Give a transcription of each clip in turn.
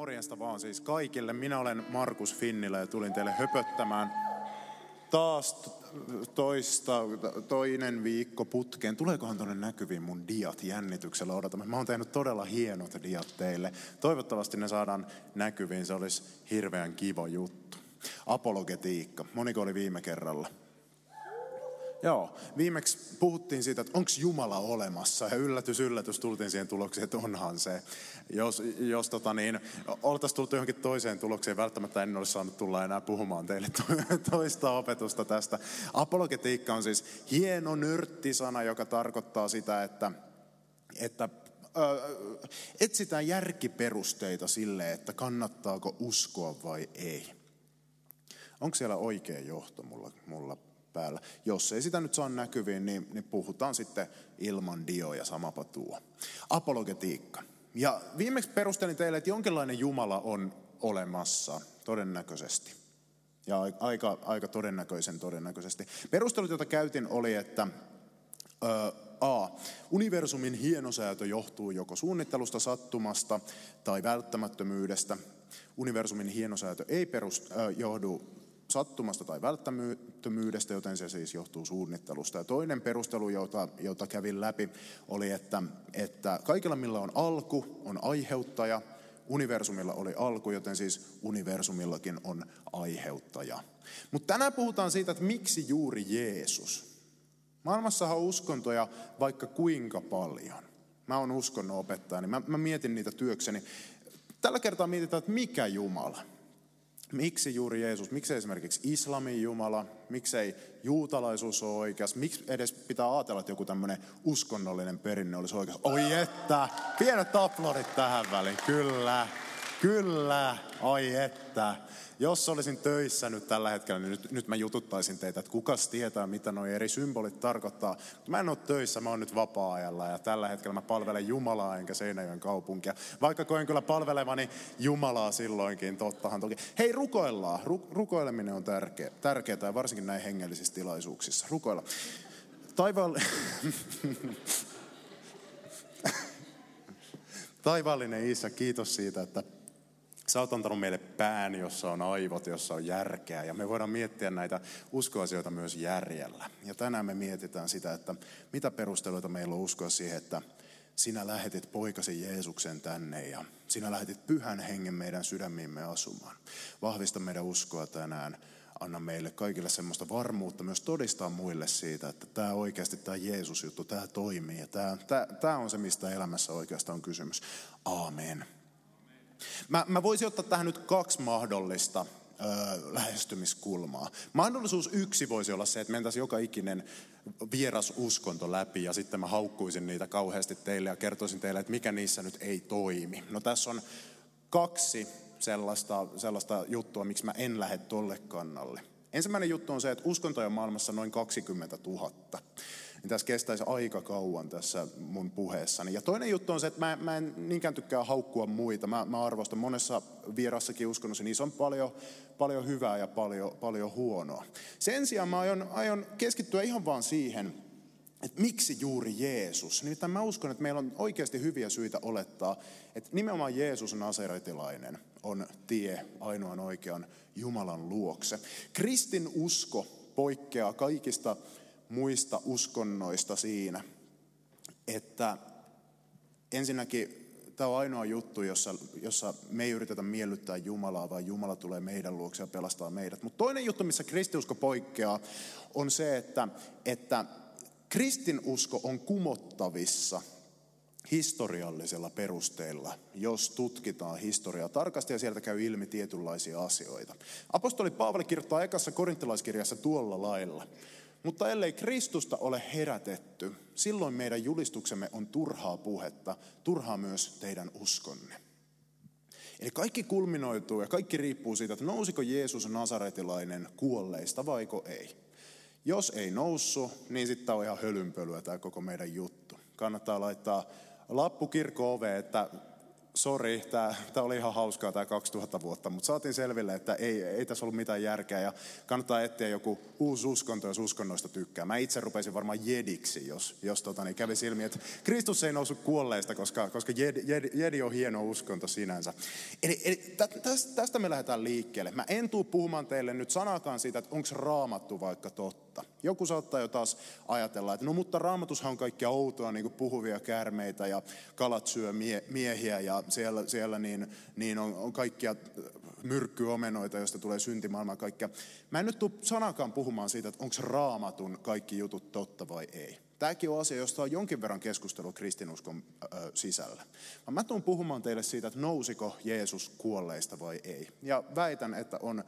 Morjesta vaan siis kaikille. Minä olen Markus Finnilä ja tulin teille höpöttämään taas toista, toinen viikko putkeen. Tuleekohan tuonne näkyviin mun diat jännityksellä odotamme. Mä oon tehnyt todella hienot diat teille. Toivottavasti ne saadaan näkyviin, se olisi hirveän kiva juttu. Apologetiikka. Moniko oli viime kerralla? Joo, viimeksi puhuttiin siitä, että onko Jumala olemassa, ja yllätys, yllätys, tultiin siihen tulokseen, että onhan se. Jos, jos tota niin, oltaisiin tultu johonkin toiseen tulokseen, välttämättä en olisi saanut tulla enää puhumaan teille toista opetusta tästä. Apologetiikka on siis hieno nörttisana, joka tarkoittaa sitä, että, että ö, etsitään järkiperusteita sille, että kannattaako uskoa vai ei. Onko siellä oikea johto mulla, mulla päällä. Jos ei sitä nyt saa näkyviin, niin, niin puhutaan sitten ilman dioja samapa tuo. Apologetiikka. Ja viimeksi perustelin teille, että jonkinlainen Jumala on olemassa todennäköisesti. Ja aika, aika todennäköisen todennäköisesti. Perustelut, joita käytin, oli, että ö, A. Universumin hienosäätö johtuu joko suunnittelusta, sattumasta tai välttämättömyydestä. Universumin hienosäätö ei perust, ö, johdu sattumasta tai välttämättömyydestä, joten se siis johtuu suunnittelusta. Ja toinen perustelu, jota, jota kävin läpi, oli, että, että kaikilla millä on alku, on aiheuttaja, universumilla oli alku, joten siis universumillakin on aiheuttaja. Mutta tänään puhutaan siitä, että miksi juuri Jeesus. Maailmassahan on uskontoja vaikka kuinka paljon. Mä oon uskonnon opettaja, niin mä, mä mietin niitä työkseni. Tällä kertaa mietitään, että mikä Jumala. Miksi juuri Jeesus? Miksi esimerkiksi islamin Jumala? Miksei juutalaisuus ole oikeas? Miksi edes pitää ajatella, että joku tämmöinen uskonnollinen perinne olisi oikeas? Oi että! Pienet aplodit tähän väliin. Kyllä. Kyllä, ai että. Jos olisin töissä nyt tällä hetkellä, niin nyt, nyt mä jututtaisin teitä, että kukas tietää, mitä nuo eri symbolit tarkoittaa. Mutta mä en ole töissä, mä oon nyt vapaa-ajalla ja tällä hetkellä mä palvelen Jumalaa enkä Seinäjoen kaupunkia. Vaikka koen kyllä palvelevani Jumalaa silloinkin, tottahan toki. Hei, rukoillaan. Ru, rukoileminen on tärkeä, tärkeää varsinkin näin hengellisissä tilaisuuksissa. Rukoilla. Taivaallinen... Taivaallinen Isä, kiitos siitä, että Sä oot antanut meille pään, jossa on aivot, jossa on järkeä. Ja me voidaan miettiä näitä uskoasioita myös järjellä. Ja tänään me mietitään sitä, että mitä perusteluita meillä on uskoa siihen, että sinä lähetit poikasi Jeesuksen tänne ja sinä lähetit pyhän hengen meidän sydämiimme asumaan. Vahvista meidän uskoa tänään. Anna meille kaikille semmoista varmuutta myös todistaa muille siitä, että tämä oikeasti tämä Jeesus-juttu, tämä toimii. Ja tämä, tämä, tämä on se, mistä elämässä oikeastaan on kysymys. Aamen. Mä, mä voisin ottaa tähän nyt kaksi mahdollista ö, lähestymiskulmaa. Mahdollisuus yksi voisi olla se, että mentäisiin joka ikinen vieras uskonto läpi ja sitten mä haukkuisin niitä kauheasti teille ja kertoisin teille, että mikä niissä nyt ei toimi. No tässä on kaksi sellaista, sellaista juttua, miksi mä en lähde tolle kannalle. Ensimmäinen juttu on se, että uskontoja on maailmassa noin 20 000 niin tässä kestäisi aika kauan tässä mun puheessani. Ja toinen juttu on se, että mä, mä en niinkään tykkää haukkua muita. Mä, mä arvostan monessa vierassakin uskonnossa, niissä on paljon, paljon hyvää ja paljon, paljon huonoa. Sen sijaan mä aion, aion keskittyä ihan vaan siihen, että miksi juuri Jeesus? Nimittäin mä uskon, että meillä on oikeasti hyviä syitä olettaa, että nimenomaan Jeesus nasaretilainen on tie ainoan oikean Jumalan luokse. Kristin usko poikkeaa kaikista muista uskonnoista siinä, että ensinnäkin tämä on ainoa juttu, jossa, jossa me ei yritetä miellyttää Jumalaa, vaan Jumala tulee meidän luokse ja pelastaa meidät. Mutta toinen juttu, missä kristiusko poikkeaa, on se, että, että kristinusko on kumottavissa historiallisella perusteella, jos tutkitaan historiaa tarkasti ja sieltä käy ilmi tietynlaisia asioita. Apostoli Paavali kirjoittaa ekassa korintilaiskirjassa tuolla lailla. Mutta ellei Kristusta ole herätetty, silloin meidän julistuksemme on turhaa puhetta, turhaa myös teidän uskonne. Eli kaikki kulminoituu ja kaikki riippuu siitä, että nousiko Jeesus Nasaretilainen kuolleista vaiko ei. Jos ei noussut, niin sitten on ihan hölynpölyä tämä koko meidän juttu. Kannattaa laittaa lappu kirkko että sori, tämä, oli ihan hauskaa tämä 2000 vuotta, mutta saatiin selville, että ei, ei tässä ollut mitään järkeä ja kannattaa etsiä joku uusi uskonto, jos uskonnoista tykkää. Mä itse rupesin varmaan jediksi, jos, jos tota, niin kävi ilmi, että Kristus ei noussut kuolleista, koska, koska jedi, jedi, jedi on hieno uskonto sinänsä. Eli, eli tästä, tästä me lähdetään liikkeelle. Mä en tule puhumaan teille nyt sanakaan siitä, että onko raamattu vaikka totta. Joku saattaa jo taas ajatella, että no mutta raamatushan on kaikkia outoa, niin kuin puhuvia kärmeitä ja kalat syö mie, miehiä ja siellä, siellä niin, niin on, on kaikkia myrkkyomenoita, joista tulee syntimaailmaa kaikkea. Mä en nyt tule sanakaan puhumaan siitä, että onko raamatun kaikki jutut totta vai ei. Tämäkin on asia, josta on jonkin verran keskustelua kristinuskon ö, sisällä. Mä tulen puhumaan teille siitä, että nousiko Jeesus kuolleista vai ei. Ja väitän, että on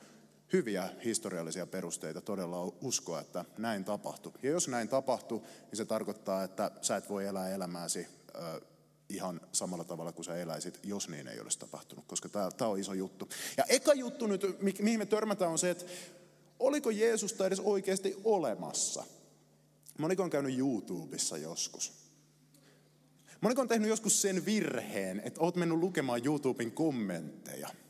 hyviä historiallisia perusteita todella uskoa, että näin tapahtuu. Ja jos näin tapahtuu, niin se tarkoittaa, että sä et voi elää elämääsi ö, ihan samalla tavalla kuin sä eläisit, jos niin ei olisi tapahtunut, koska tämä on iso juttu. Ja eka juttu nyt, mihin me törmätään, on se, että oliko Jeesusta edes oikeasti olemassa? Moniko on käynyt YouTubessa joskus? Moniko on tehnyt joskus sen virheen, että oot mennyt lukemaan YouTuben kommentteja –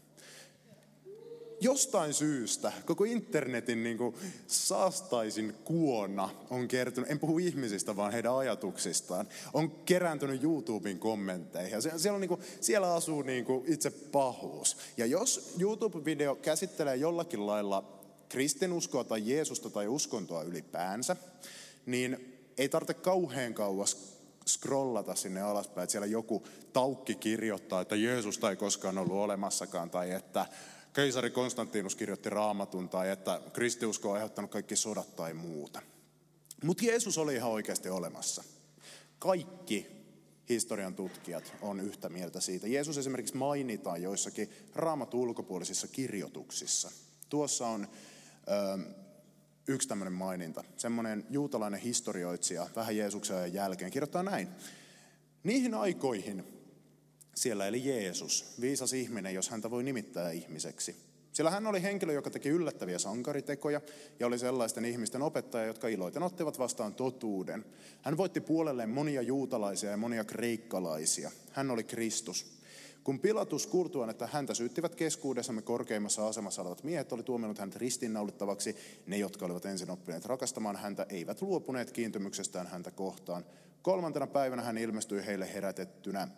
jostain syystä koko internetin niin kuin saastaisin kuona on kertynyt, en puhu ihmisistä, vaan heidän ajatuksistaan, on kerääntynyt YouTuben kommentteihin. Ja siellä, on niin kuin, siellä asuu niin kuin itse pahuus. Ja jos YouTube-video käsittelee jollakin lailla kristinuskoa tai Jeesusta tai uskontoa ylipäänsä, niin ei tarvitse kauhean kauas scrollata sinne alaspäin, että siellä joku taukki kirjoittaa, että Jeesusta ei koskaan ollut olemassakaan, tai että keisari Konstantinus kirjoitti raamatun tai että kristiusko on aiheuttanut kaikki sodat tai muuta. Mutta Jeesus oli ihan oikeasti olemassa. Kaikki historian tutkijat on yhtä mieltä siitä. Jeesus esimerkiksi mainitaan joissakin raamatun ulkopuolisissa kirjoituksissa. Tuossa on ö, yksi tämmöinen maininta. Semmoinen juutalainen historioitsija vähän Jeesuksen jälkeen kirjoittaa näin. Niihin aikoihin siellä eli Jeesus, viisas ihminen, jos häntä voi nimittää ihmiseksi. Sillä hän oli henkilö, joka teki yllättäviä sankaritekoja ja oli sellaisten ihmisten opettaja, jotka iloiten ottivat vastaan totuuden. Hän voitti puolelleen monia juutalaisia ja monia kreikkalaisia. Hän oli Kristus. Kun Pilatus kuultuaan, että häntä syyttivät keskuudessamme korkeimmassa asemassa olevat miehet, oli tuominut hänet ristinnaulittavaksi, ne, jotka olivat ensin oppineet rakastamaan häntä, eivät luopuneet kiintymyksestään häntä kohtaan. Kolmantena päivänä hän ilmestyi heille herätettynä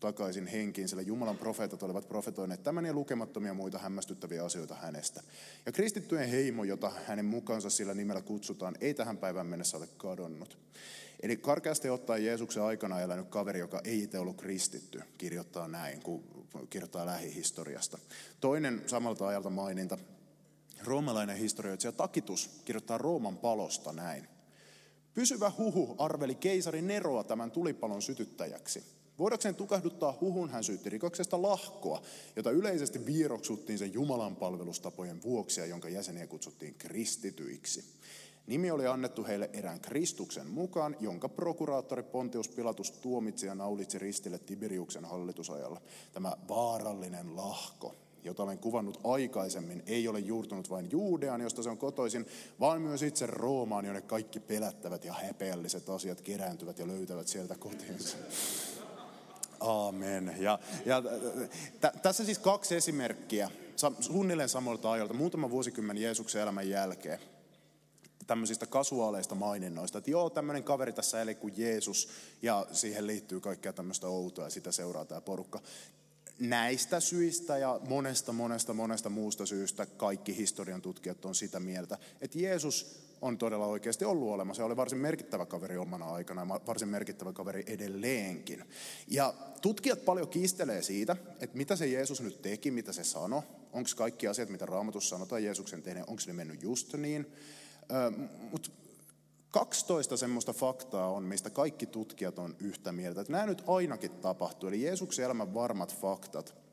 takaisin henkiin, sillä Jumalan profeetat olivat profetoineet tämän ja lukemattomia muita hämmästyttäviä asioita hänestä. Ja kristittyjen heimo, jota hänen mukaansa sillä nimellä kutsutaan, ei tähän päivään mennessä ole kadonnut. Eli karkeasti ottaen Jeesuksen aikana elänyt kaveri, joka ei itse ollut kristitty, kirjoittaa näin, kun kirjoittaa lähihistoriasta. Toinen samalta ajalta maininta, roomalainen historioitsija Takitus kirjoittaa Rooman palosta näin. Pysyvä huhu arveli keisari Neroa tämän tulipalon sytyttäjäksi. Voidakseen tukahduttaa huhun hän syytti rikoksesta lahkoa, jota yleisesti viiroksuttiin sen Jumalan palvelustapojen vuoksi ja jonka jäseniä kutsuttiin kristityiksi. Nimi oli annettu heille erään Kristuksen mukaan, jonka prokuraattori Pontius Pilatus tuomitsi ja naulitsi ristille Tiberiuksen hallitusajalla. Tämä vaarallinen lahko, jota olen kuvannut aikaisemmin, ei ole juurtunut vain Juudeaan, josta se on kotoisin, vaan myös itse Roomaan, jonne kaikki pelättävät ja häpeälliset asiat kerääntyvät ja löytävät sieltä kotiinsa. Aamen. Ja, ja t- tässä siis kaksi esimerkkiä suunnilleen samoilta ajoilta, muutama vuosikymmen Jeesuksen elämän jälkeen tämmöisistä kasuaaleista maininnoista, että joo, tämmöinen kaveri tässä eli kuin Jeesus, ja siihen liittyy kaikkea tämmöistä outoa, ja sitä seuraa tämä porukka. Näistä syistä ja monesta, monesta, monesta muusta syystä kaikki historian tutkijat on sitä mieltä, että Jeesus on todella oikeasti ollut olemassa. Se oli varsin merkittävä kaveri omana aikana ja varsin merkittävä kaveri edelleenkin. Ja tutkijat paljon kiistelee siitä, että mitä se Jeesus nyt teki, mitä se sanoi. Onko kaikki asiat, mitä Raamatussa sanotaan Jeesuksen tehneen, onko ne mennyt just niin. Mutta 12 semmoista faktaa on, mistä kaikki tutkijat on yhtä mieltä. Että nämä nyt ainakin tapahtuu. Eli Jeesuksen elämän varmat faktat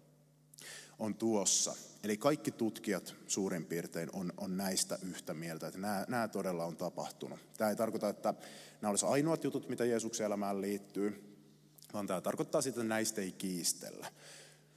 on tuossa. Eli kaikki tutkijat suurin piirtein on, on näistä yhtä mieltä, että nämä, nämä todella on tapahtunut. Tämä ei tarkoita, että nämä olisivat ainoat jutut, mitä Jeesuksen elämään liittyy, vaan tämä tarkoittaa sitä, että näistä ei kiistellä.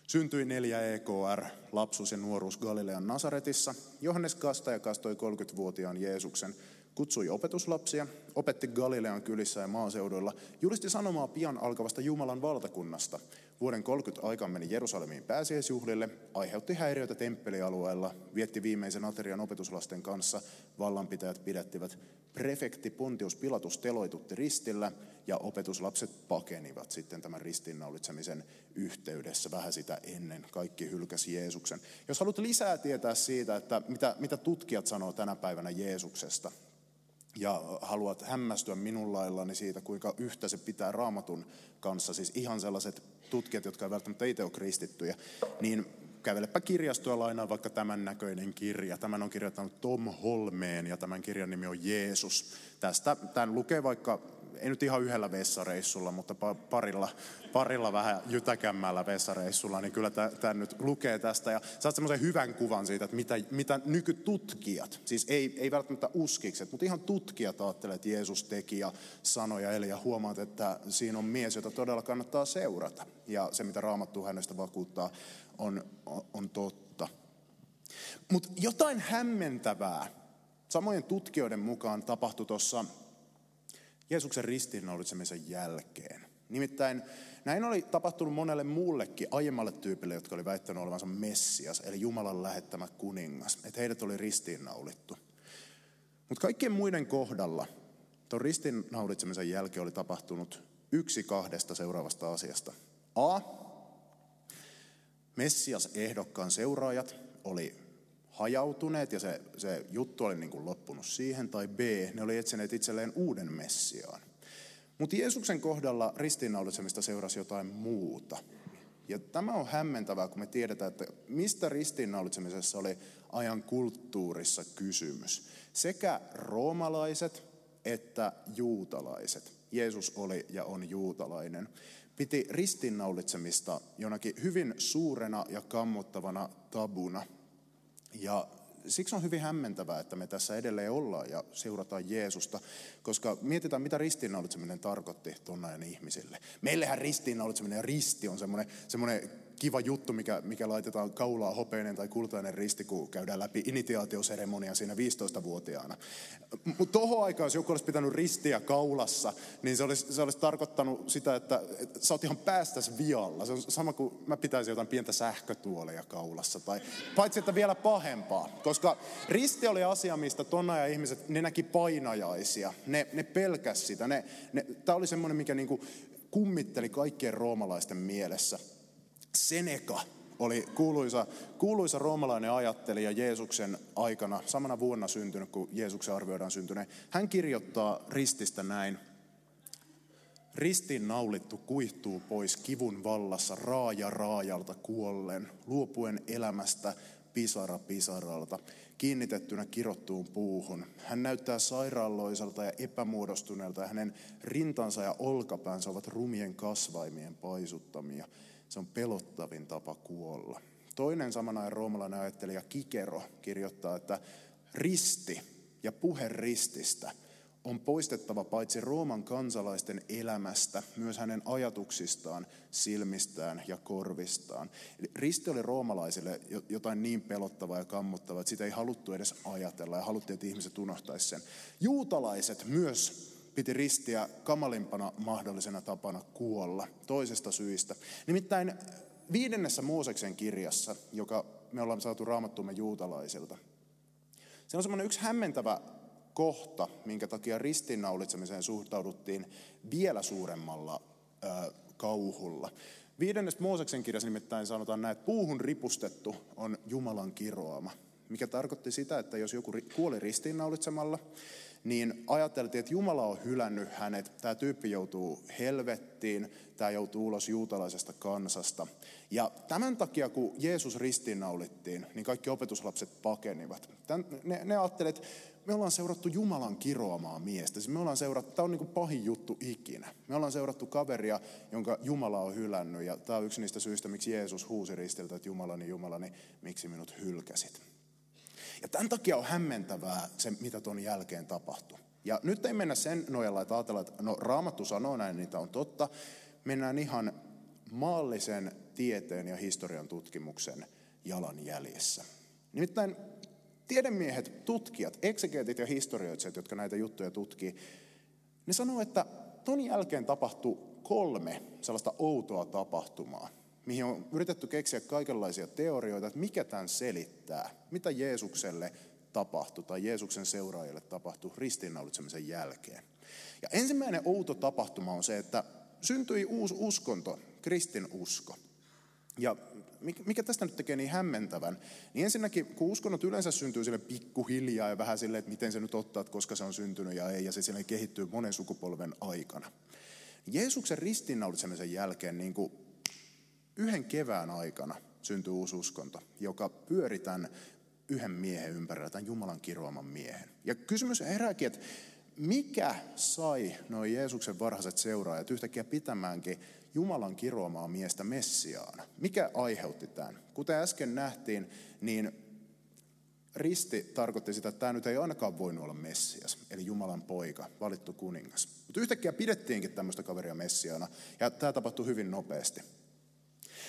Syntyi neljä EKR, lapsuus ja nuoruus Galilean Nasaretissa. Johannes Kastaja kastoi 30-vuotiaan Jeesuksen, kutsui opetuslapsia, opetti Galilean kylissä ja maaseuduilla, julisti sanomaa pian alkavasta Jumalan valtakunnasta, Vuoden 30 aikaan meni Jerusalemiin pääsiäisjuhlille, aiheutti häiriöitä temppelialueella, vietti viimeisen aterian opetuslasten kanssa, vallanpitäjät pidättivät, prefekti Pontius Pilatus teloitutti ristillä ja opetuslapset pakenivat sitten tämän ristiinnaulitsemisen yhteydessä vähän sitä ennen. Kaikki hylkäsi Jeesuksen. Jos haluat lisää tietää siitä, että mitä, mitä tutkijat sanoo tänä päivänä Jeesuksesta, ja haluat hämmästyä minun laillani siitä, kuinka yhtä se pitää raamatun kanssa, siis ihan sellaiset tutkijat, jotka eivät välttämättä itse ole kristittyjä, niin kävelepä kirjastoa lainaa vaikka tämän näköinen kirja. Tämän on kirjoittanut Tom Holmeen ja tämän kirjan nimi on Jeesus. Tästä tämän lukee vaikka ei nyt ihan yhdellä vessareissulla, mutta parilla, parilla vähän jytäkämmällä vessareissulla, niin kyllä tämä nyt lukee tästä. Ja saat semmoisen hyvän kuvan siitä, että mitä, mitä nykytutkijat, siis ei, ei välttämättä uskikset, mutta ihan tutkijat ajattelevat, että Jeesus teki ja sanoja eli ja huomaat, että siinä on mies, jota todella kannattaa seurata. Ja se, mitä Raamattu hänestä vakuuttaa, on, on totta. Mutta jotain hämmentävää samojen tutkijoiden mukaan tapahtui tuossa Jeesuksen ristiinnaulitsemisen jälkeen. Nimittäin näin oli tapahtunut monelle muullekin aiemmalle tyypille, jotka oli väittänyt olevansa Messias, eli Jumalan lähettämä kuningas. Että heidät oli ristiinnaulittu. Mutta kaikkien muiden kohdalla tuon ristiinnaulitsemisen jälkeen oli tapahtunut yksi kahdesta seuraavasta asiasta. A. Messias ehdokkaan seuraajat oli hajautuneet ja se, se juttu oli niin kuin loppunut siihen, tai B, ne oli etsineet itselleen uuden Messiaan. Mutta Jeesuksen kohdalla ristiinnaulitsemista seurasi jotain muuta. Ja tämä on hämmentävää, kun me tiedetään, että mistä ristiinnaulitsemisessa oli ajan kulttuurissa kysymys. Sekä roomalaiset että juutalaiset. Jeesus oli ja on juutalainen. Piti ristiinnaulitsemista jonakin hyvin suurena ja kammottavana tabuna – ja siksi on hyvin hämmentävää, että me tässä edelleen ollaan ja seurataan Jeesusta, koska mietitään, mitä ristiinnaulitseminen tarkoitti tuon ajan ihmisille. Meillähän ristiinnaulitseminen ja risti on semmoinen, semmoinen kiva juttu, mikä, mikä laitetaan kaulaa hopeinen tai kultainen risti, kun käydään läpi initiaatioseremonia siinä 15-vuotiaana. Mutta tohon aikaan, jos joku olisi pitänyt ristiä kaulassa, niin se olisi, se olisi tarkoittanut sitä, että, että sä oot ihan päästäs vialla. Se on sama kuin mä pitäisin jotain pientä sähkötuoleja kaulassa. Tai, paitsi, että vielä pahempaa. Koska risti oli asia, mistä tonna ja ihmiset, ne näki painajaisia. Ne, ne pelkäs sitä. Ne, ne, Tämä oli semmoinen, mikä niinku kummitteli kaikkien roomalaisten mielessä. Seneca oli kuuluisa, kuuluisa roomalainen ajattelija Jeesuksen aikana, samana vuonna syntynyt, kun Jeesuksen arvioidaan syntyneen. Hän kirjoittaa rististä näin. Ristiin naulittu kuihtuu pois kivun vallassa raaja raajalta kuollen, luopuen elämästä pisara pisaralta, kiinnitettynä kirottuun puuhun. Hän näyttää sairaaloiselta ja epämuodostuneelta ja hänen rintansa ja olkapäänsä ovat rumien kasvaimien paisuttamia. Se on pelottavin tapa kuolla. Toinen samanajan roomalainen ajattelija Kikero kirjoittaa, että risti ja puhe rististä on poistettava paitsi Rooman kansalaisten elämästä, myös hänen ajatuksistaan, silmistään ja korvistaan. Eli risti oli roomalaisille jotain niin pelottavaa ja kammottavaa, että sitä ei haluttu edes ajatella ja haluttiin, että ihmiset unohtaisivat sen. Juutalaiset myös piti ristiä kamalimpana mahdollisena tapana kuolla toisesta syistä. Nimittäin viidennessä Mooseksen kirjassa, joka me ollaan saatu raamattumme juutalaisilta, se on semmoinen yksi hämmentävä kohta, minkä takia ristiinnaulitsemiseen suhtauduttiin vielä suuremmalla ö, kauhulla. Viidennes Mooseksen kirjassa nimittäin sanotaan näin, että puuhun ripustettu on Jumalan kiroama, mikä tarkoitti sitä, että jos joku kuoli ristiinnaulitsemalla, niin ajateltiin, että Jumala on hylännyt hänet, tämä tyyppi joutuu helvettiin, tämä joutuu ulos juutalaisesta kansasta. Ja tämän takia, kun Jeesus ristiinnaulittiin, niin kaikki opetuslapset pakenivat. Tän, ne, ne ajattelivat, että me ollaan seurattu Jumalan kiroamaa miestä. Siis me ollaan seurattu, tämä on niin kuin pahin juttu ikinä. Me ollaan seurattu kaveria, jonka Jumala on hylännyt. Ja tämä on yksi niistä syistä, miksi Jeesus huusi ristiltä, että Jumalani, Jumalani, miksi minut hylkäsit. Ja tämän takia on hämmentävää se, mitä tuon jälkeen tapahtui. Ja nyt ei mennä sen nojalla, että ajatellaan, että no Raamattu sanoo näin, niitä on totta. Mennään ihan maallisen tieteen ja historian tutkimuksen jalanjäljessä. Nimittäin tiedemiehet, tutkijat, eksegeetit ja historioitsijat, jotka näitä juttuja tutkii, ne sanoo, että ton jälkeen tapahtui kolme sellaista outoa tapahtumaa, mihin on yritetty keksiä kaikenlaisia teorioita, että mikä tämän selittää, mitä Jeesukselle tapahtui tai Jeesuksen seuraajille tapahtui ristiinnaulitsemisen jälkeen. Ja ensimmäinen outo tapahtuma on se, että syntyi uusi uskonto, kristinusko. Ja mikä tästä nyt tekee niin hämmentävän, niin ensinnäkin, kun uskonnot yleensä syntyy sille pikkuhiljaa ja vähän silleen, että miten se nyt ottaa, että koska se on syntynyt ja ei, ja se sille kehittyy monen sukupolven aikana. Jeesuksen ristiinnaulitsemisen jälkeen niin kuin yhden kevään aikana syntyi uusi uskonto, joka pyöri tämän yhden miehen ympärillä, tämän Jumalan kiroaman miehen. Ja kysymys herääkin, että mikä sai noin Jeesuksen varhaiset seuraajat yhtäkkiä pitämäänkin Jumalan kiroamaa miestä Messiaana? Mikä aiheutti tämän? Kuten äsken nähtiin, niin risti tarkoitti sitä, että tämä nyt ei ainakaan voinut olla Messias, eli Jumalan poika, valittu kuningas. Mutta yhtäkkiä pidettiinkin tämmöistä kaveria Messiaana, ja tämä tapahtui hyvin nopeasti.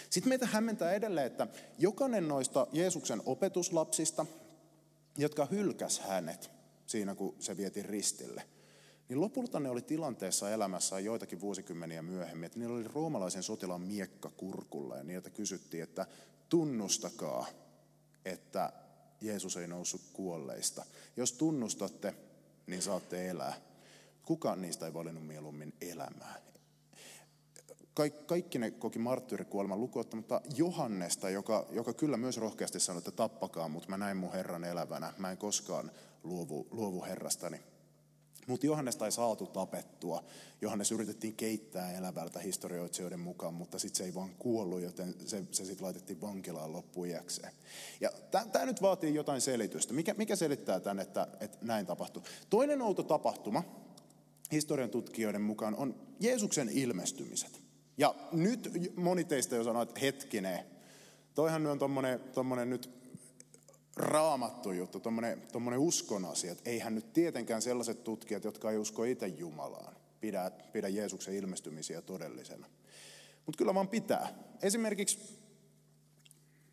Sitten meitä hämmentää edelleen, että jokainen noista Jeesuksen opetuslapsista, jotka hylkäs hänet siinä, kun se vietiin ristille, niin lopulta ne oli tilanteessa elämässään joitakin vuosikymmeniä myöhemmin, että niillä oli roomalaisen sotilaan miekka kurkulla ja niiltä kysyttiin, että tunnustakaa, että Jeesus ei noussut kuolleista. Jos tunnustatte, niin saatte elää. Kukaan niistä ei valinnut mieluummin elämää. Kaik, kaikki ne koki marttyyrikuoleman lukuottamatta Johannesta, joka, joka kyllä myös rohkeasti sanoi, että tappakaa, mutta mä näin mun Herran elävänä. Mä en koskaan luovu, luovu Herrastani. Mutta Johannesta ei saatu tapettua. Johannes yritettiin keittää elävältä historioitsijoiden mukaan, mutta sitten se ei vaan kuollut, joten se, se sitten laitettiin vankilaan loppuiäkseen. Ja tämä nyt vaatii jotain selitystä. Mikä, mikä selittää tämän, että, että näin tapahtuu? Toinen outo tapahtuma historian tutkijoiden mukaan on Jeesuksen ilmestymiset. Ja nyt moni teistä jo sanoo, että hetkinen, toihan on tommonen, nyt raamattu juttu, tommonen, uskon asia, että eihän nyt tietenkään sellaiset tutkijat, jotka ei usko itse Jumalaan, pidä, pidä Jeesuksen ilmestymisiä todellisena. Mutta kyllä vaan pitää. Esimerkiksi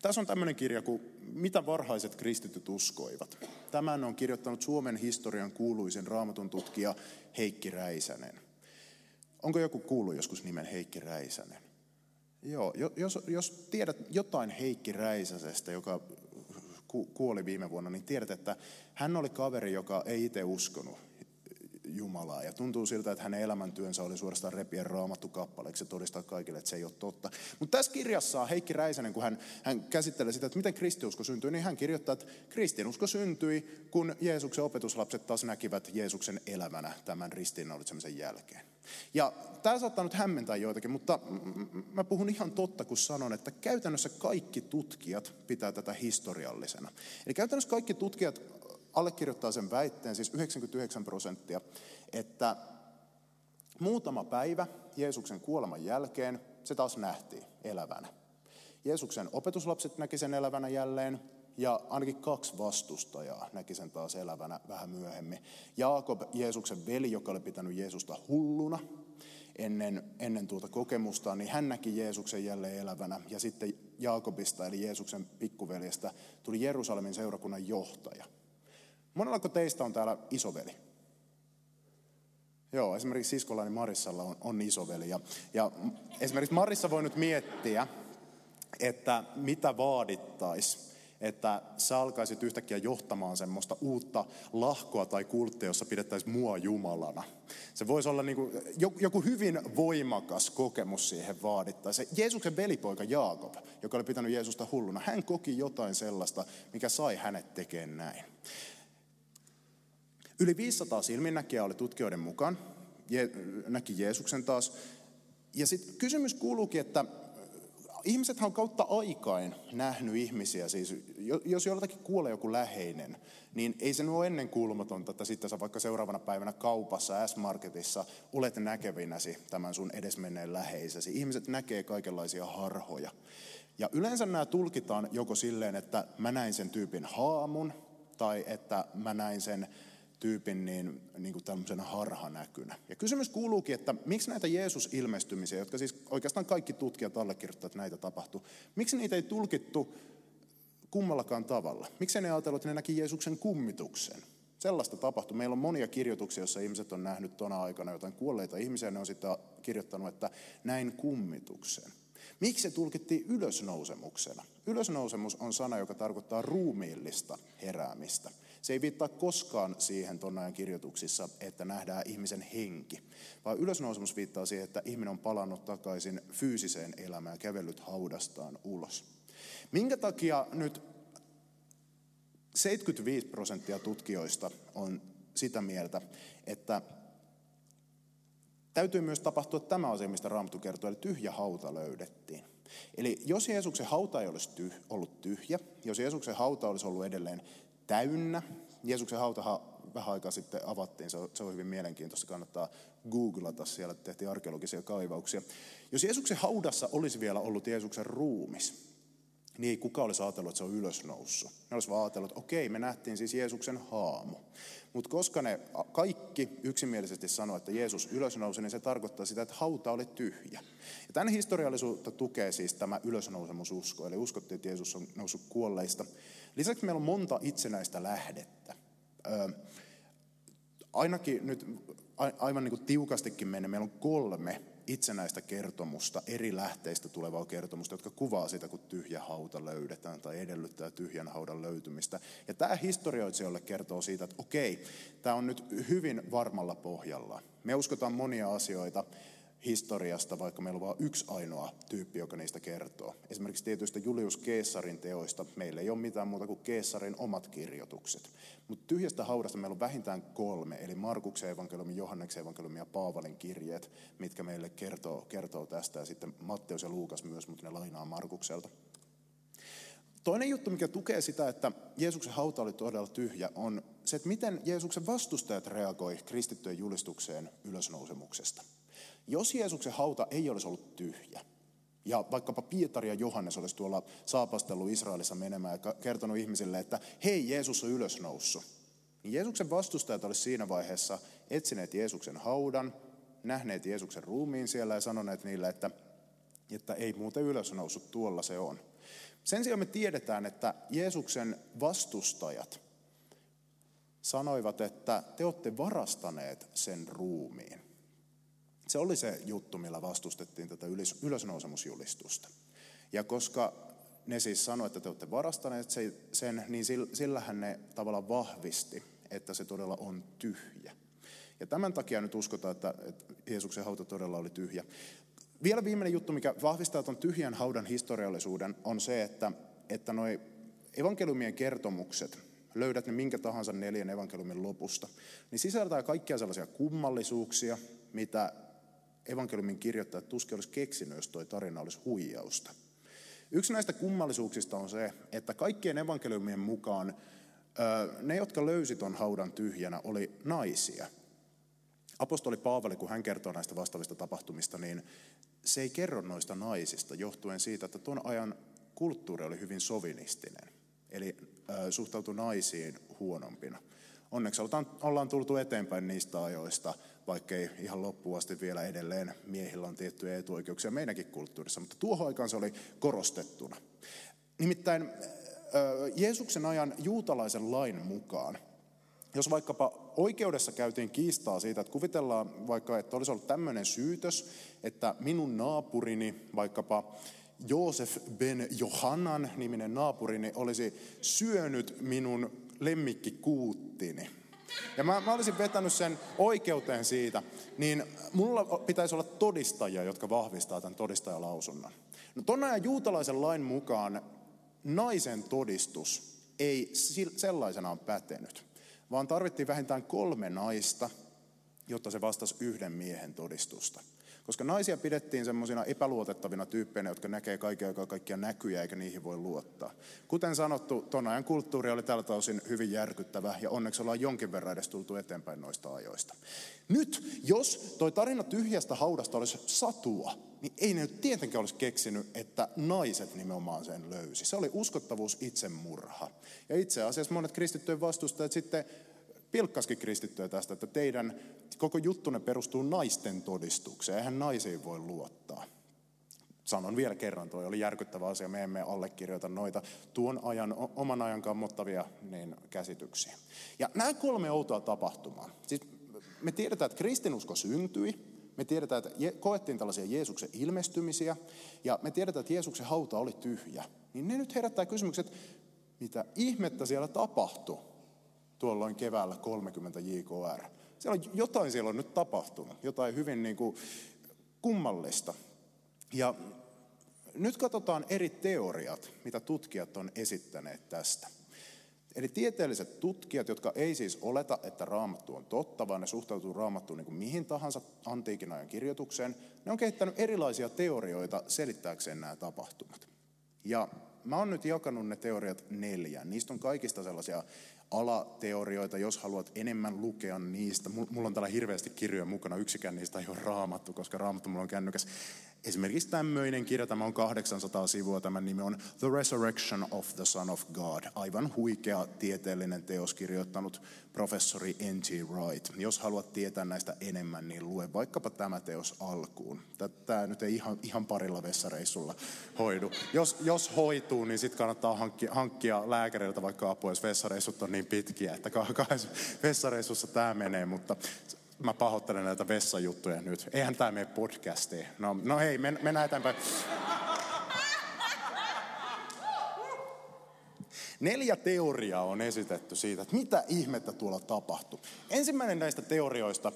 tässä on tämmöinen kirja kuin Mitä varhaiset kristityt uskoivat. Tämän on kirjoittanut Suomen historian kuuluisen raamatun tutkija Heikki Räisänen. Onko joku kuullut joskus nimen Heikki Räisänen? Joo, jos, jos tiedät jotain Heikki Räisäsestä, joka kuoli viime vuonna, niin tiedät, että hän oli kaveri, joka ei itse uskonut Jumalaa. Ja tuntuu siltä, että hänen elämäntyönsä oli suorastaan repiä raamattu kappaleeksi ja todistaa kaikille, että se ei ole totta. Mutta tässä kirjassa Heikki Räisänen, kun hän, hän käsittelee sitä, että miten kristiusko syntyi, niin hän kirjoittaa, että kristinusko syntyi, kun Jeesuksen opetuslapset taas näkivät Jeesuksen elämänä tämän ristiinnaulitsemisen jälkeen. Ja tämä saattaa nyt hämmentää joitakin, mutta mä puhun ihan totta, kun sanon, että käytännössä kaikki tutkijat pitää tätä historiallisena. Eli käytännössä kaikki tutkijat allekirjoittaa sen väitteen, siis 99 prosenttia, että muutama päivä Jeesuksen kuoleman jälkeen se taas nähtiin elävänä. Jeesuksen opetuslapset näki sen elävänä jälleen, ja ainakin kaksi vastustajaa näki sen taas elävänä vähän myöhemmin. Jaakob, Jeesuksen veli, joka oli pitänyt Jeesusta hulluna ennen, ennen tuota kokemusta, niin hän näki Jeesuksen jälleen elävänä. Ja sitten Jaakobista, eli Jeesuksen pikkuveljestä, tuli Jerusalemin seurakunnan johtaja. Monellako teistä on täällä isoveli? Joo, esimerkiksi siskollani Marissalla on, on isoveli. Ja, ja esimerkiksi Marissa voi nyt miettiä, että mitä vaadittaisi että sä alkaisit yhtäkkiä johtamaan semmoista uutta lahkoa tai kulttia, jossa pidettäisiin mua Jumalana. Se voisi olla niin kuin, joku hyvin voimakas kokemus siihen vaadittaisiin. Jeesuksen velipoika Jaakob, joka oli pitänyt Jeesusta hulluna, hän koki jotain sellaista, mikä sai hänet tekemään näin. Yli 500 silminnäkijää oli tutkijoiden mukaan, Je, näki Jeesuksen taas. Ja sitten kysymys kuuluukin, että ihmiset on kautta aikain nähnyt ihmisiä, siis jos joltakin kuolee joku läheinen, niin ei se ole ennen kuulumatonta, että sitten sä vaikka seuraavana päivänä kaupassa, S-Marketissa, olet näkevinäsi tämän sun edesmenneen läheisesi. Ihmiset näkee kaikenlaisia harhoja. Ja yleensä nämä tulkitaan joko silleen, että mä näin sen tyypin haamun, tai että mä näin sen tyypin niin, niin kuin tämmöisenä harhanäkynä. Ja kysymys kuuluukin, että miksi näitä Jeesus-ilmestymisiä, jotka siis oikeastaan kaikki tutkijat allekirjoittavat, että näitä tapahtuu, miksi niitä ei tulkittu kummallakaan tavalla? Miksi ne ajatellut, että ne näki Jeesuksen kummituksen? Sellaista tapahtui. Meillä on monia kirjoituksia, joissa ihmiset on nähnyt tuona aikana jotain kuolleita ihmisiä, ne on sitten kirjoittanut, että näin kummituksen. Miksi se tulkittiin ylösnousemuksena? Ylösnousemus on sana, joka tarkoittaa ruumiillista heräämistä. Se ei viittaa koskaan siihen tuon ajan kirjoituksissa, että nähdään ihmisen henki, vaan ylösnousemus viittaa siihen, että ihminen on palannut takaisin fyysiseen elämään ja kävellyt haudastaan ulos. Minkä takia nyt 75 prosenttia tutkijoista on sitä mieltä, että täytyy myös tapahtua tämä asia, mistä Raamattu kertoo, eli tyhjä hauta löydettiin. Eli jos Jeesuksen hauta ei olisi tyh, ollut tyhjä, jos Jeesuksen hauta olisi ollut edelleen täynnä, Jeesuksen hautahan vähän aikaa sitten avattiin, se on, se on hyvin mielenkiintoista, kannattaa googlata, siellä tehtiin arkeologisia kaivauksia. Jos Jeesuksen haudassa olisi vielä ollut Jeesuksen ruumis, niin ei kukaan olisi ajatellut, että se on ylösnoussut. Ne olisi vaan ajatellut, että okei, me nähtiin siis Jeesuksen haamu. Mutta koska ne kaikki yksimielisesti sanoivat, että Jeesus ylösnousi, niin se tarkoittaa sitä, että hauta oli tyhjä. Ja tämän historiallisuutta tukee siis tämä ylösnousemususko, eli uskottiin, että Jeesus on noussut kuolleista. Lisäksi meillä on monta itsenäistä lähdettä. Ö, ainakin nyt aivan niin kuin tiukastikin mennä, meillä on kolme itsenäistä kertomusta, eri lähteistä tulevaa kertomusta, jotka kuvaa sitä, kun tyhjä hauta löydetään tai edellyttää tyhjän haudan löytymistä. Ja tämä historioitsijoille kertoo siitä, että okei, tämä on nyt hyvin varmalla pohjalla. Me uskotaan monia asioita, historiasta, vaikka meillä on vain yksi ainoa tyyppi, joka niistä kertoo. Esimerkiksi tietyistä Julius Keesarin teoista meillä ei ole mitään muuta kuin Keesarin omat kirjoitukset. Mutta tyhjästä haudasta meillä on vähintään kolme, eli Markuksen evankeliumi, Johanneksen evankeliumi ja Paavalin kirjeet, mitkä meille kertoo, kertoo tästä. Ja sitten Matteus ja Luukas myös, mutta ne lainaa Markukselta. Toinen juttu, mikä tukee sitä, että Jeesuksen hauta oli todella tyhjä, on se, että miten Jeesuksen vastustajat reagoi kristittyjen julistukseen ylösnousemuksesta. Jos Jeesuksen hauta ei olisi ollut tyhjä, ja vaikkapa Pietari ja Johannes olisi tuolla saapastellut Israelissa menemään ja kertonut ihmisille, että hei, Jeesus on ylösnoussut, niin Jeesuksen vastustajat olisi siinä vaiheessa etsineet Jeesuksen haudan, nähneet Jeesuksen ruumiin siellä ja sanoneet niille, että, että ei muuten ylösnoussut, tuolla se on. Sen sijaan me tiedetään, että Jeesuksen vastustajat sanoivat, että te olette varastaneet sen ruumiin. Se oli se juttu, millä vastustettiin tätä ylösnousemusjulistusta. Ja koska ne siis sanoivat, että te olette varastaneet sen, niin sillähän ne tavallaan vahvisti, että se todella on tyhjä. Ja tämän takia nyt uskotaan, että, Jeesuksen hauta todella oli tyhjä. Vielä viimeinen juttu, mikä vahvistaa tuon tyhjän haudan historiallisuuden, on se, että, että noi evankeliumien kertomukset, löydät ne minkä tahansa neljän evankeliumin lopusta, niin sisältää kaikkia sellaisia kummallisuuksia, mitä evankeliumin kirjoittajat tuskin olisi keksinyt, jos tuo tarina olisi huijausta. Yksi näistä kummallisuuksista on se, että kaikkien evankeliumien mukaan ne, jotka löysi tuon haudan tyhjänä, oli naisia. Apostoli Paavali, kun hän kertoo näistä vastaavista tapahtumista, niin se ei kerro noista naisista johtuen siitä, että tuon ajan kulttuuri oli hyvin sovinistinen, eli suhtautui naisiin huonompina. Onneksi ollaan tultu eteenpäin niistä ajoista, vaikkei ihan loppuun asti vielä edelleen miehillä on tiettyjä etuoikeuksia meidänkin kulttuurissa, mutta tuohon aikaan se oli korostettuna. Nimittäin Jeesuksen ajan juutalaisen lain mukaan, jos vaikkapa oikeudessa käytiin kiistaa siitä, että kuvitellaan vaikka, että olisi ollut tämmöinen syytös, että minun naapurini, vaikkapa Joosef ben Johannan niminen naapurini, olisi syönyt minun lemmikkikuuttini, ja mä, mä olisin vetänyt sen oikeuteen siitä, niin mulla pitäisi olla todistajia, jotka vahvistaa tämän todistajalausunnon. No ton ajan juutalaisen lain mukaan naisen todistus ei sellaisenaan pätenyt, vaan tarvittiin vähintään kolme naista, jotta se vastasi yhden miehen todistusta. Koska naisia pidettiin semmoisina epäluotettavina tyyppeinä, jotka näkee kaiken aikaa kaikkia näkyjä eikä niihin voi luottaa. Kuten sanottu, ton ajan kulttuuri oli tältä osin hyvin järkyttävä ja onneksi ollaan jonkin verran edes tultu eteenpäin noista ajoista. Nyt, jos toi tarina tyhjästä haudasta olisi satua, niin ei ne nyt tietenkään olisi keksinyt, että naiset nimenomaan sen löysi. Se oli uskottavuus itsemurha. Ja itse asiassa monet kristittyjen vastustajat sitten pilkkaskin kristittyä tästä, että teidän koko juttunne perustuu naisten todistukseen. Eihän naisiin voi luottaa. Sanon vielä kerran, tuo oli järkyttävä asia, me emme allekirjoita noita tuon ajan, oman ajan kammottavia niin, käsityksiä. Ja nämä kolme outoa tapahtumaa. Siis me tiedetään, että kristinusko syntyi, me tiedetään, että koettiin tällaisia Jeesuksen ilmestymisiä, ja me tiedetään, että Jeesuksen hauta oli tyhjä. Niin ne nyt herättää kysymykset, mitä ihmettä siellä tapahtui tuolloin keväällä 30 JKR. Siellä on jotain siellä on nyt tapahtunut, jotain hyvin niin kuin kummallista. Ja nyt katsotaan eri teoriat, mitä tutkijat on esittäneet tästä. Eli tieteelliset tutkijat, jotka ei siis oleta, että raamattu on totta, vaan ne suhtautuu raamattuun niin kuin mihin tahansa antiikin ajan kirjoitukseen, ne on kehittänyt erilaisia teorioita selittääkseen nämä tapahtumat. Ja mä oon nyt jakanut ne teoriat neljään. Niistä on kaikista sellaisia alateorioita, jos haluat enemmän lukea niistä. Mulla on täällä hirveästi kirjoja mukana, yksikään niistä ei ole raamattu, koska raamattu mulla on kännykäs. Esimerkiksi tämmöinen kirja, tämä on 800 sivua, tämän nimi on The Resurrection of the Son of God. Aivan huikea tieteellinen teos kirjoittanut professori N.T. Wright. Jos haluat tietää näistä enemmän, niin lue vaikkapa tämä teos alkuun. Tämä nyt ei ihan, ihan parilla vessareissulla hoidu. Jos, jos hoituu, niin sitten kannattaa hankkia, hankkia lääkäriltä vaikka apua, jos vessareissut on niin pitkiä, että kahdessa vessareissussa tämä menee, mutta mä pahoittelen näitä vessajuttuja nyt. Eihän tämä mene podcastiin. No, no hei, men, mennään eteenpäin. Neljä teoriaa on esitetty siitä, että mitä ihmettä tuolla tapahtuu. Ensimmäinen näistä teorioista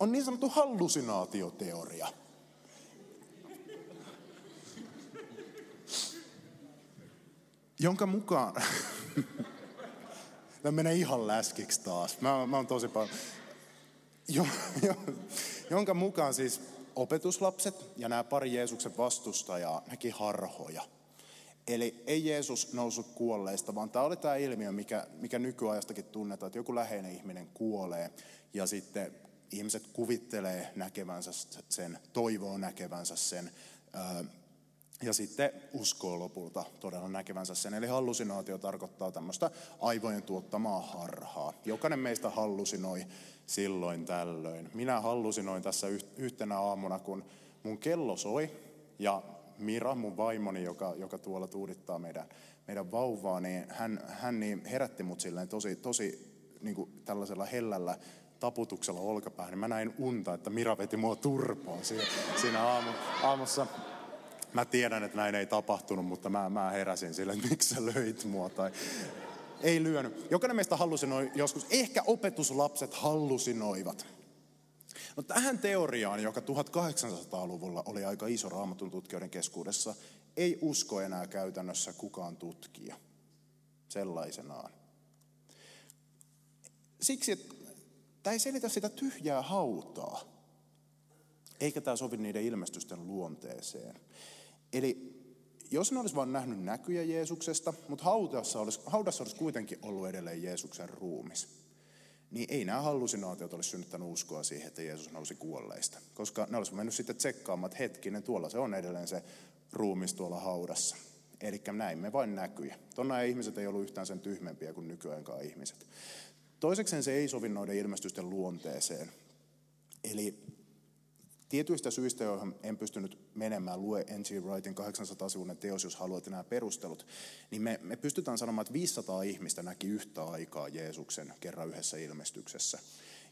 on niin sanottu hallusinaatioteoria. Jonka mukaan... Tämä menee ihan läskiksi taas. Mä, mä oon tosi paljon jo, jo, jonka mukaan siis opetuslapset ja nämä pari Jeesuksen vastustajaa näki harhoja. Eli ei Jeesus noussut kuolleista, vaan tämä oli tämä ilmiö, mikä, mikä nykyajastakin tunnetaan, että joku läheinen ihminen kuolee ja sitten ihmiset kuvittelee näkevänsä sen, toivoo näkevänsä sen ja sitten uskoo lopulta todella näkevänsä sen. Eli hallusinaatio tarkoittaa tämmöistä aivojen tuottamaa harhaa. Jokainen meistä hallusinoi silloin tällöin. Minä hallusinoin tässä yhtenä aamuna, kun mun kello soi ja Mira, mun vaimoni, joka, joka tuolla tuudittaa meidän, meidän vauvaa, niin hän, hän niin herätti mut silleen tosi, tosi niin kuin tällaisella hellällä taputuksella olkapäähän. Niin mä näin unta, että Mira veti mua turpoon siinä, siinä aamu, aamussa. Mä tiedän, että näin ei tapahtunut, mutta mä, mä heräsin sille, että miksi sä löit mua. Tai ei lyönyt. Jokainen meistä hallusinoi joskus. Ehkä opetuslapset hallusinoivat. No tähän teoriaan, joka 1800-luvulla oli aika iso raamatun tutkijoiden keskuudessa, ei usko enää käytännössä kukaan tutkija sellaisenaan. Siksi, että tämä ei selitä sitä tyhjää hautaa, eikä tämä sovi niiden ilmestysten luonteeseen. Eli jos ne olisi vain nähnyt näkyjä Jeesuksesta, mutta haudassa olisi, haudassa olisi kuitenkin ollut edelleen Jeesuksen ruumis, niin ei nämä hallusinaatiot olisi synnyttänyt uskoa siihen, että Jeesus nousi kuolleista. Koska ne olisi mennyt sitten tsekkaamaan, että hetkinen, tuolla se on edelleen se ruumis tuolla haudassa. Eli näin me vain näkyjä. Tuonna ihmiset ei ollut yhtään sen tyhmempiä kuin nykyajankaan ihmiset. Toisekseen se ei sovi noiden ilmestysten luonteeseen. Eli Tietyistä syistä, joihin en pystynyt menemään, lue N.G. Wrightin 800-sivuinen teos, jos haluat nämä perustelut, niin me, me pystytään sanomaan, että 500 ihmistä näki yhtä aikaa Jeesuksen kerran yhdessä ilmestyksessä.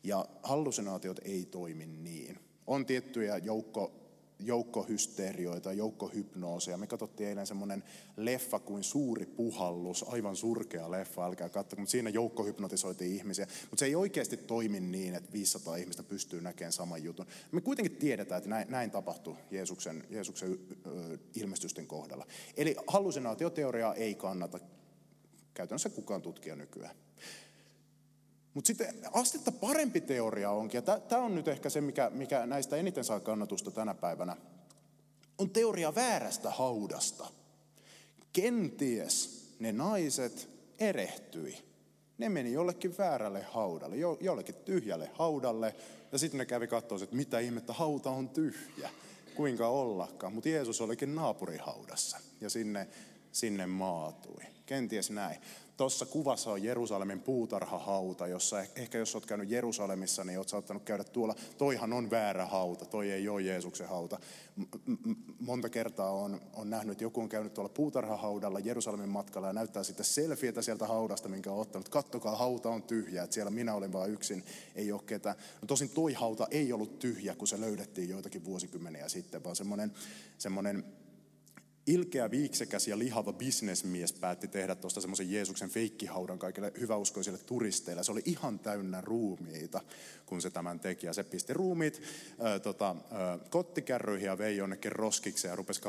Ja hallusinaatiot ei toimi niin. On tiettyjä joukko joukkohysteerioita, joukkohypnooseja. Me katsottiin eilen semmoinen leffa kuin Suuri puhallus, aivan surkea leffa, älkää katsoa, mutta siinä joukkohypnotisoitiin ihmisiä. Mutta se ei oikeasti toimi niin, että 500 ihmistä pystyy näkemään saman jutun. Me kuitenkin tiedetään, että näin, näin tapahtui Jeesuksen, Jeesuksen ilmestysten kohdalla. Eli hallusinaatioteoriaa ei kannata käytännössä kukaan tutkia nykyään. Mutta sitten astetta parempi teoria onkin, ja tämä on nyt ehkä se, mikä, mikä näistä eniten saa kannatusta tänä päivänä, on teoria väärästä haudasta. Kenties ne naiset erehtyi. Ne meni jollekin väärälle haudalle, jo, jollekin tyhjälle haudalle, ja sitten ne kävi katsoa, että mitä ihmettä, hauta on tyhjä. Kuinka ollakaan. Mutta Jeesus olikin naapurihaudassa, ja sinne, sinne maatui. Kenties näin. Tuossa kuvassa on Jerusalemin puutarhahauta, jossa ehkä jos olet käynyt Jerusalemissa, niin olet saattanut käydä tuolla. Toihan on väärä hauta, toi ei ole Jeesuksen hauta. Monta kertaa on, on nähnyt, että joku on käynyt tuolla puutarhahaudalla Jerusalemin matkalla ja näyttää sitten selfietä sieltä haudasta, minkä on ottanut. Kattokaa, hauta on tyhjä, että siellä minä olen vain yksin, ei ole ketään. No tosin toi hauta ei ollut tyhjä, kun se löydettiin joitakin vuosikymmeniä sitten, vaan semmoinen, semmoinen ilkeä, viiksekäs ja lihava bisnesmies päätti tehdä tuosta semmoisen Jeesuksen feikkihaudan kaikille hyväuskoisille turisteille. Se oli ihan täynnä ruumiita, kun se tämän teki. Ja se pisti ruumiit äh, tota, äh, kottikärryihin ja vei jonnekin roskikseen ja rupesi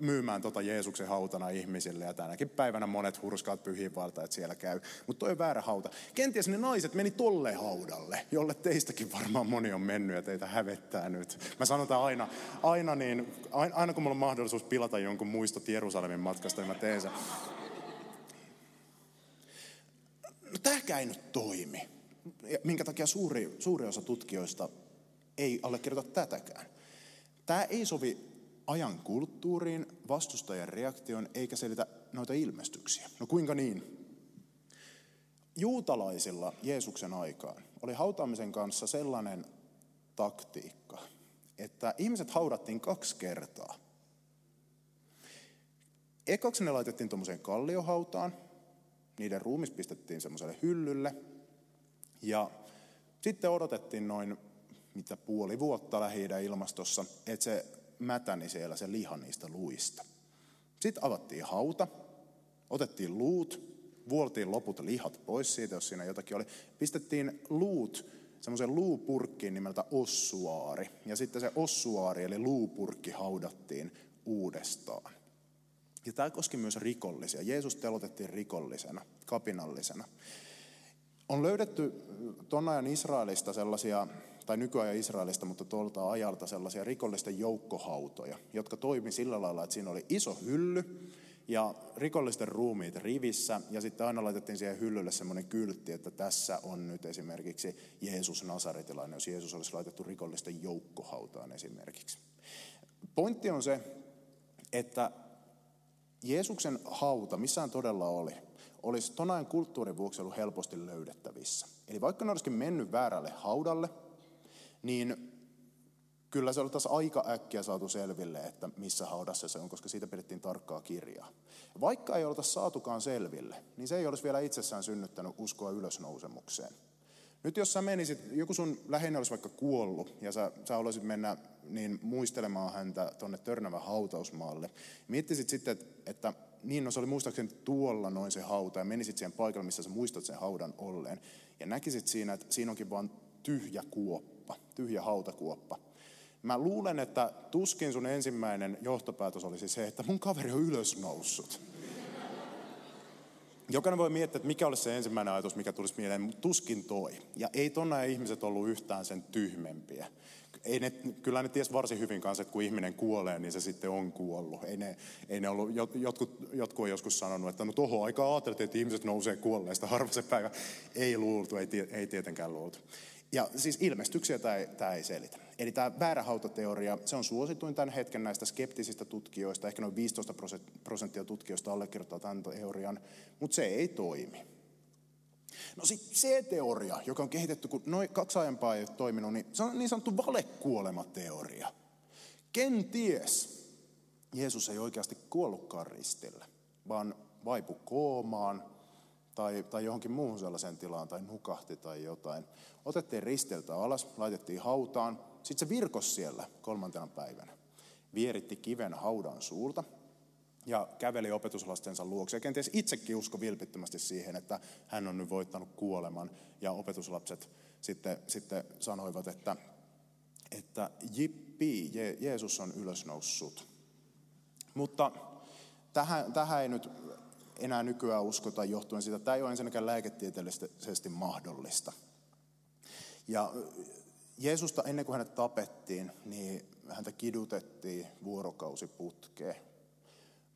myymään tota Jeesuksen hautana ihmisille. Ja tänäkin päivänä monet hurskaat pyhiinvalta, että siellä käy. Mutta toi on väärä hauta. Kenties ne naiset meni tolle haudalle, jolle teistäkin varmaan moni on mennyt ja teitä hävettää nyt. Mä sanon aina, aina, niin, aina kun mulla on mahdollisuus pilata jonkun muistot Jerusalemin matkasta, niin mä teen sen. No tämäkään ei nyt toimi. Minkä takia suuri, suuri osa tutkijoista ei allekirjoita tätäkään. Tämä ei sovi ajan kulttuuriin, vastustajan reaktion, eikä selitä noita ilmestyksiä. No kuinka niin? Juutalaisilla Jeesuksen aikaan oli hautaamisen kanssa sellainen taktiikka, että ihmiset haudattiin kaksi kertaa. Ekaksi ne laitettiin tuommoiseen kalliohautaan, niiden ruumis pistettiin semmoiselle hyllylle ja sitten odotettiin noin mitä puoli vuotta lähi ilmastossa, että se mätäni siellä se liha niistä luista. Sitten avattiin hauta, otettiin luut, vuoltiin loput lihat pois siitä, jos siinä jotakin oli. Pistettiin luut semmoisen luupurkkiin nimeltä ossuaari. Ja sitten se ossuaari eli luupurkki haudattiin uudestaan. Ja tämä koski myös rikollisia. Jeesus telotettiin rikollisena, kapinallisena. On löydetty tuon ajan Israelista sellaisia, tai nykyajan Israelista, mutta tuolta ajalta sellaisia rikollisten joukkohautoja, jotka toimi sillä lailla, että siinä oli iso hylly ja rikollisten ruumiit rivissä, ja sitten aina laitettiin siihen hyllylle semmoinen kyltti, että tässä on nyt esimerkiksi Jeesus Nasaretilainen, jos Jeesus olisi laitettu rikollisten joukkohautaan esimerkiksi. Pointti on se, että Jeesuksen hauta, missään todella oli, olisi ton ajan kulttuurin vuoksi ollut helposti löydettävissä. Eli vaikka ne olisikin mennyt väärälle haudalle, niin kyllä se taas aika äkkiä saatu selville, että missä haudassa se on, koska siitä pidettiin tarkkaa kirjaa. Vaikka ei olta saatukaan selville, niin se ei olisi vielä itsessään synnyttänyt uskoa ylösnousemukseen. Nyt jos sä menisit, joku sun läheinen olisi vaikka kuollut ja sä, sä haluaisit mennä niin muistelemaan häntä tuonne Törnävän hautausmaalle, miettisit sitten, että, että niin, no se oli muistaakseni tuolla noin se hauta ja menisit siihen paikalle, missä sä muistat sen haudan olleen. Ja näkisit siinä, että siinä onkin vain tyhjä kuoppa, tyhjä hautakuoppa. Mä luulen, että tuskin sun ensimmäinen johtopäätös olisi se, että mun kaveri on ylösnoussut. Jokainen voi miettiä, että mikä olisi se ensimmäinen ajatus, mikä tulisi mieleen, mutta tuskin toi. Ja ei tonna ihmiset ollut yhtään sen tyhmempiä. Ei ne, kyllä ne ties varsin hyvin kanssa, että kun ihminen kuolee, niin se sitten on kuollut. Ei ne, ei ne ollut, jotkut, jotkut on joskus sanonut, että no tuohon aikaan ajateltiin, että ihmiset nousee kuolleesta harva se päivä. Ei luultu, ei, ei tietenkään luultu. Ja siis ilmestyksiä tämä ei, tämä ei selitä. Eli tämä väärähautateoria, se on suosituin tämän hetken näistä skeptisistä tutkijoista. Ehkä noin 15 prosenttia tutkijoista allekirjoittaa tämän teorian, mutta se ei toimi. No sitten se teoria, joka on kehitetty, kun noin kaksi aiempaa ei ole toiminut, niin se on niin sanottu valekuolemateoria. Kenties Jeesus ei oikeasti kuollutkaan ristillä, vaan vaipu koomaan tai, tai johonkin muuhun sellaiseen tilaan tai nukahti tai jotain. Otettiin risteltä alas, laitettiin hautaan, sitten se virkos siellä kolmantena päivänä. Vieritti kiven haudan suulta ja käveli opetuslastensa luokse. Ja kenties itsekin usko vilpittömästi siihen, että hän on nyt voittanut kuoleman. Ja opetuslapset sitten, sitten sanoivat, että, että jippi, Je- Jeesus on ylösnoussut. Mutta tähän, tähän ei nyt enää nykyään uskota johtuen siitä, että tämä ei ole ensinnäkään lääketieteellisesti mahdollista. Ja Jeesusta ennen kuin hänet tapettiin, niin häntä kidutettiin vuorokausi putkeen.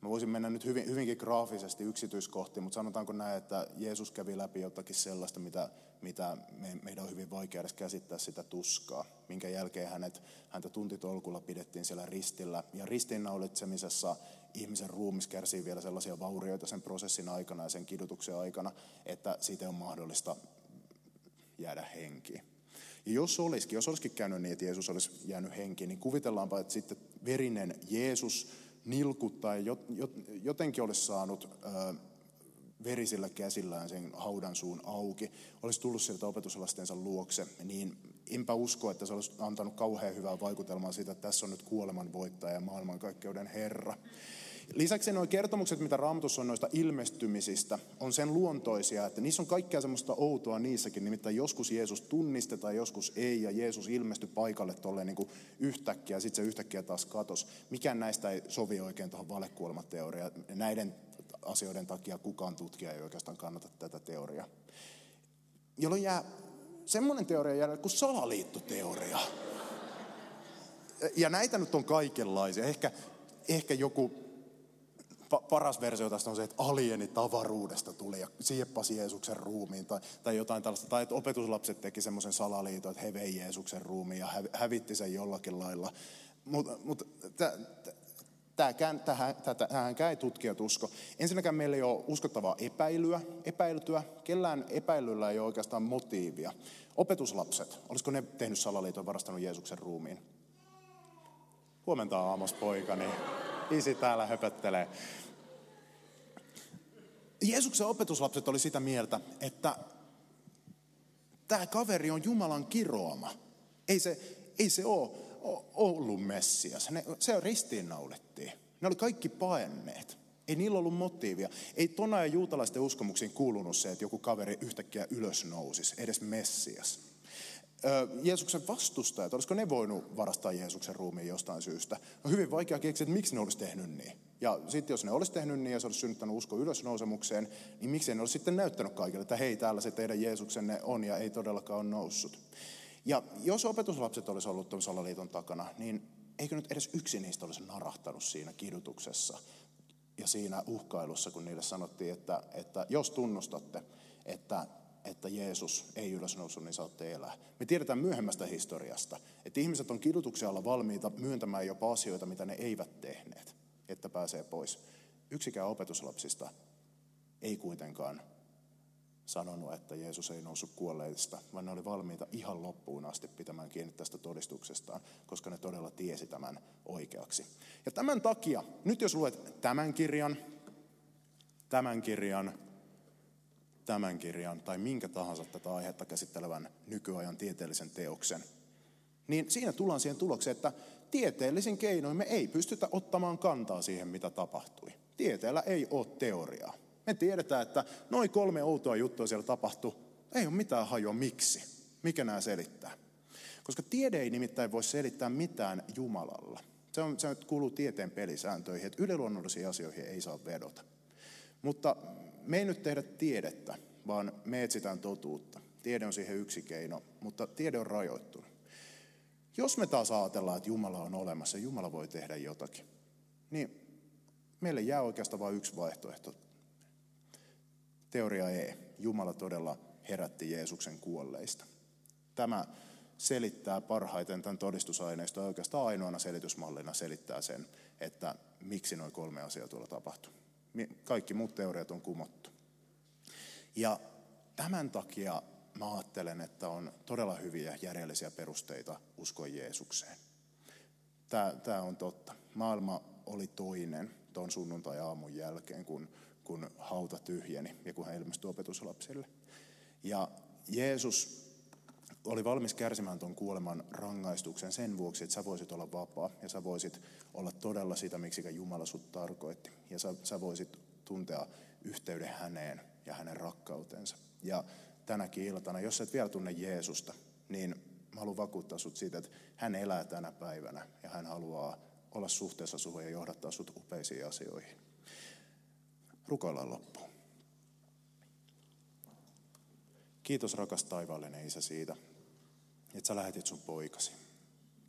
Mä voisin mennä nyt hyvin, hyvinkin graafisesti yksityiskohtiin, mutta sanotaanko näin, että Jeesus kävi läpi jotakin sellaista, mitä, mitä me, meidän on hyvin vaikea edes käsittää sitä tuskaa, minkä jälkeen hänet, häntä tuntitolkulla pidettiin siellä ristillä. Ja ristinnaulitsemisessa ihmisen ruumis kärsii vielä sellaisia vaurioita sen prosessin aikana ja sen kidutuksen aikana, että siitä on mahdollista jäädä henkiin. Ja jos olisikin, jos olisikin käynyt niin, että Jeesus olisi jäänyt henkiin, niin kuvitellaanpa, että sitten verinen Jeesus nilkuttaa jotenkin olisi saanut verisillä käsillään sen haudan suun auki, olisi tullut sieltä opetuslastensa luokse, niin enpä usko, että se olisi antanut kauhean hyvää vaikutelmaa siitä, että tässä on nyt kuoleman voittaja ja maailmankaikkeuden Herra. Lisäksi nuo kertomukset, mitä Raamatussa on noista ilmestymisistä, on sen luontoisia, että niissä on kaikkea semmoista outoa niissäkin. Nimittäin joskus Jeesus tunnistetaan, joskus ei, ja Jeesus ilmestyi paikalle tolleen niin kuin yhtäkkiä, ja sitten se yhtäkkiä taas katos. Mikään näistä ei sovi oikein tuohon valekuolemateoriaan. Näiden asioiden takia kukaan tutkija ei oikeastaan kannata tätä teoriaa. Jolloin jää semmoinen teoria jäljellä kuin salaliittoteoria. Ja näitä nyt on kaikenlaisia. Ehkä, ehkä joku paras versio tästä on se, että alieni tavaruudesta tuli ja sieppasi Jeesuksen ruumiin tai, tai jotain tällaista. Tai että opetuslapset teki semmoisen salaliiton, että he vei Jeesuksen ruumiin ja hävitti sen jollakin lailla. Mutta mut, tähän, tähänkään ei tutkijat usko. Ensinnäkään meillä ei ole uskottavaa epäilyä, epäiltyä. Kellään epäilyllä ei ole oikeastaan motiivia. Opetuslapset, olisiko ne tehnyt salaliiton varastanut Jeesuksen ruumiin? Huomenta Aamos poikani. Isi täällä höpöttelee. Jeesuksen opetuslapset oli sitä mieltä, että tämä kaveri on Jumalan kiroama. Ei se, ei se ole ollut Messias. Ne, se ristiinnaulettiin. Ne oli kaikki paenneet. Ei niillä ollut motiivia. Ei tona ja juutalaisten uskomuksiin kuulunut se, että joku kaveri yhtäkkiä ylös nousisi, edes Messias. Jeesuksen vastustajat, olisiko ne voinut varastaa Jeesuksen ruumiin jostain syystä? On hyvin vaikea keksiä, että miksi ne olisi tehnyt niin. Ja sitten jos ne olisi tehnyt niin ja se olisi synnyttänyt usko ylösnousemukseen, niin miksi ne olisi sitten näyttänyt kaikille, että hei, täällä se teidän Jeesuksenne on ja ei todellakaan ole noussut. Ja jos opetuslapset olisi ollut tuon salaliiton takana, niin eikö nyt edes yksi niistä olisi narahtanut siinä kidutuksessa ja siinä uhkailussa, kun niille sanottiin, että, että jos tunnustatte, että että Jeesus ei ylösnoussut, niin saatte elää. Me tiedetään myöhemmästä historiasta, että ihmiset on kidutuksen alla valmiita myöntämään jopa asioita, mitä ne eivät tehneet, että pääsee pois. Yksikään opetuslapsista ei kuitenkaan sanonut, että Jeesus ei noussut kuolleista, vaan ne oli valmiita ihan loppuun asti pitämään kiinni tästä todistuksestaan, koska ne todella tiesi tämän oikeaksi. Ja tämän takia, nyt jos luet tämän kirjan, tämän kirjan, tämän kirjan tai minkä tahansa tätä aihetta käsittelevän nykyajan tieteellisen teoksen, niin siinä tullaan siihen tulokseen, että tieteellisin keinoin me ei pystytä ottamaan kantaa siihen, mitä tapahtui. Tieteellä ei ole teoriaa. Me tiedetään, että noin kolme outoa juttua siellä tapahtui. Ei ole mitään hajua miksi. Mikä nämä selittää? Koska tiede ei nimittäin voi selittää mitään Jumalalla. Se, on, se kuuluu tieteen pelisääntöihin, että yliluonnollisiin asioihin ei saa vedota. Mutta me ei nyt tehdä tiedettä, vaan me etsitään totuutta. Tiede on siihen yksi keino, mutta tiede on rajoittunut. Jos me taas ajatellaan, että Jumala on olemassa ja Jumala voi tehdä jotakin, niin meille jää oikeastaan vain yksi vaihtoehto. Teoria E. Jumala todella herätti Jeesuksen kuolleista. Tämä selittää parhaiten tämän todistusaineiston oikeastaan ainoana selitysmallina selittää sen, että miksi noin kolme asiaa tuolla tapahtui. Kaikki muut teoriat on kumottu. Ja tämän takia mä ajattelen, että on todella hyviä järjellisiä perusteita uskoa Jeesukseen. Tämä, tämä on totta. Maailma oli toinen tuon sunnuntai-aamun jälkeen, kun, kun hauta tyhjeni ja kun hän ilmestyi opetuslapsille. Ja Jeesus oli valmis kärsimään tuon kuoleman rangaistuksen sen vuoksi, että sä voisit olla vapaa ja sä voisit olla todella sitä, miksi Jumala sut tarkoitti. Ja sä, sä voisit tuntea yhteyden häneen ja hänen rakkautensa. Ja tänäkin iltana, jos et vielä tunne Jeesusta, niin mä haluan vakuuttaa sut siitä, että hän elää tänä päivänä ja hän haluaa olla suhteessa suhun ja johdattaa sut upeisiin asioihin. Rukoillaan loppuun. Kiitos rakas taivaallinen Isä siitä, että sä lähetit sun poikasi.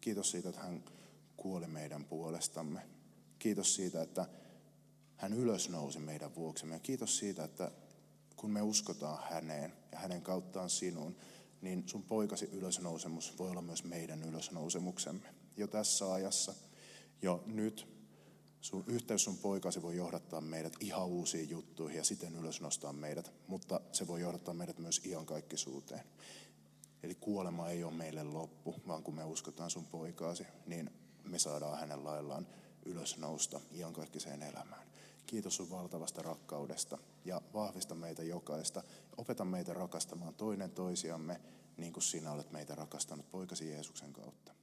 Kiitos siitä, että hän kuoli meidän puolestamme. Kiitos siitä, että hän ylösnousi meidän vuoksemme. Ja kiitos siitä, että kun me uskotaan häneen ja hänen kauttaan sinuun, niin sun poikasi ylösnousemus voi olla myös meidän ylösnousemuksemme. Jo tässä ajassa, jo nyt, sun, yhteys sun poikasi voi johdattaa meidät ihan uusiin juttuihin ja siten ylösnostaa meidät, mutta se voi johdattaa meidät myös iankaikkisuuteen. Eli kuolema ei ole meille loppu, vaan kun me uskotaan sun poikaasi, niin me saadaan hänen laillaan ylösnousta iankaikkiseen elämään. Kiitos sun valtavasta rakkaudesta ja vahvista meitä jokaista. Opeta meitä rakastamaan toinen toisiamme niin kuin sinä olet meitä rakastanut poikasi Jeesuksen kautta.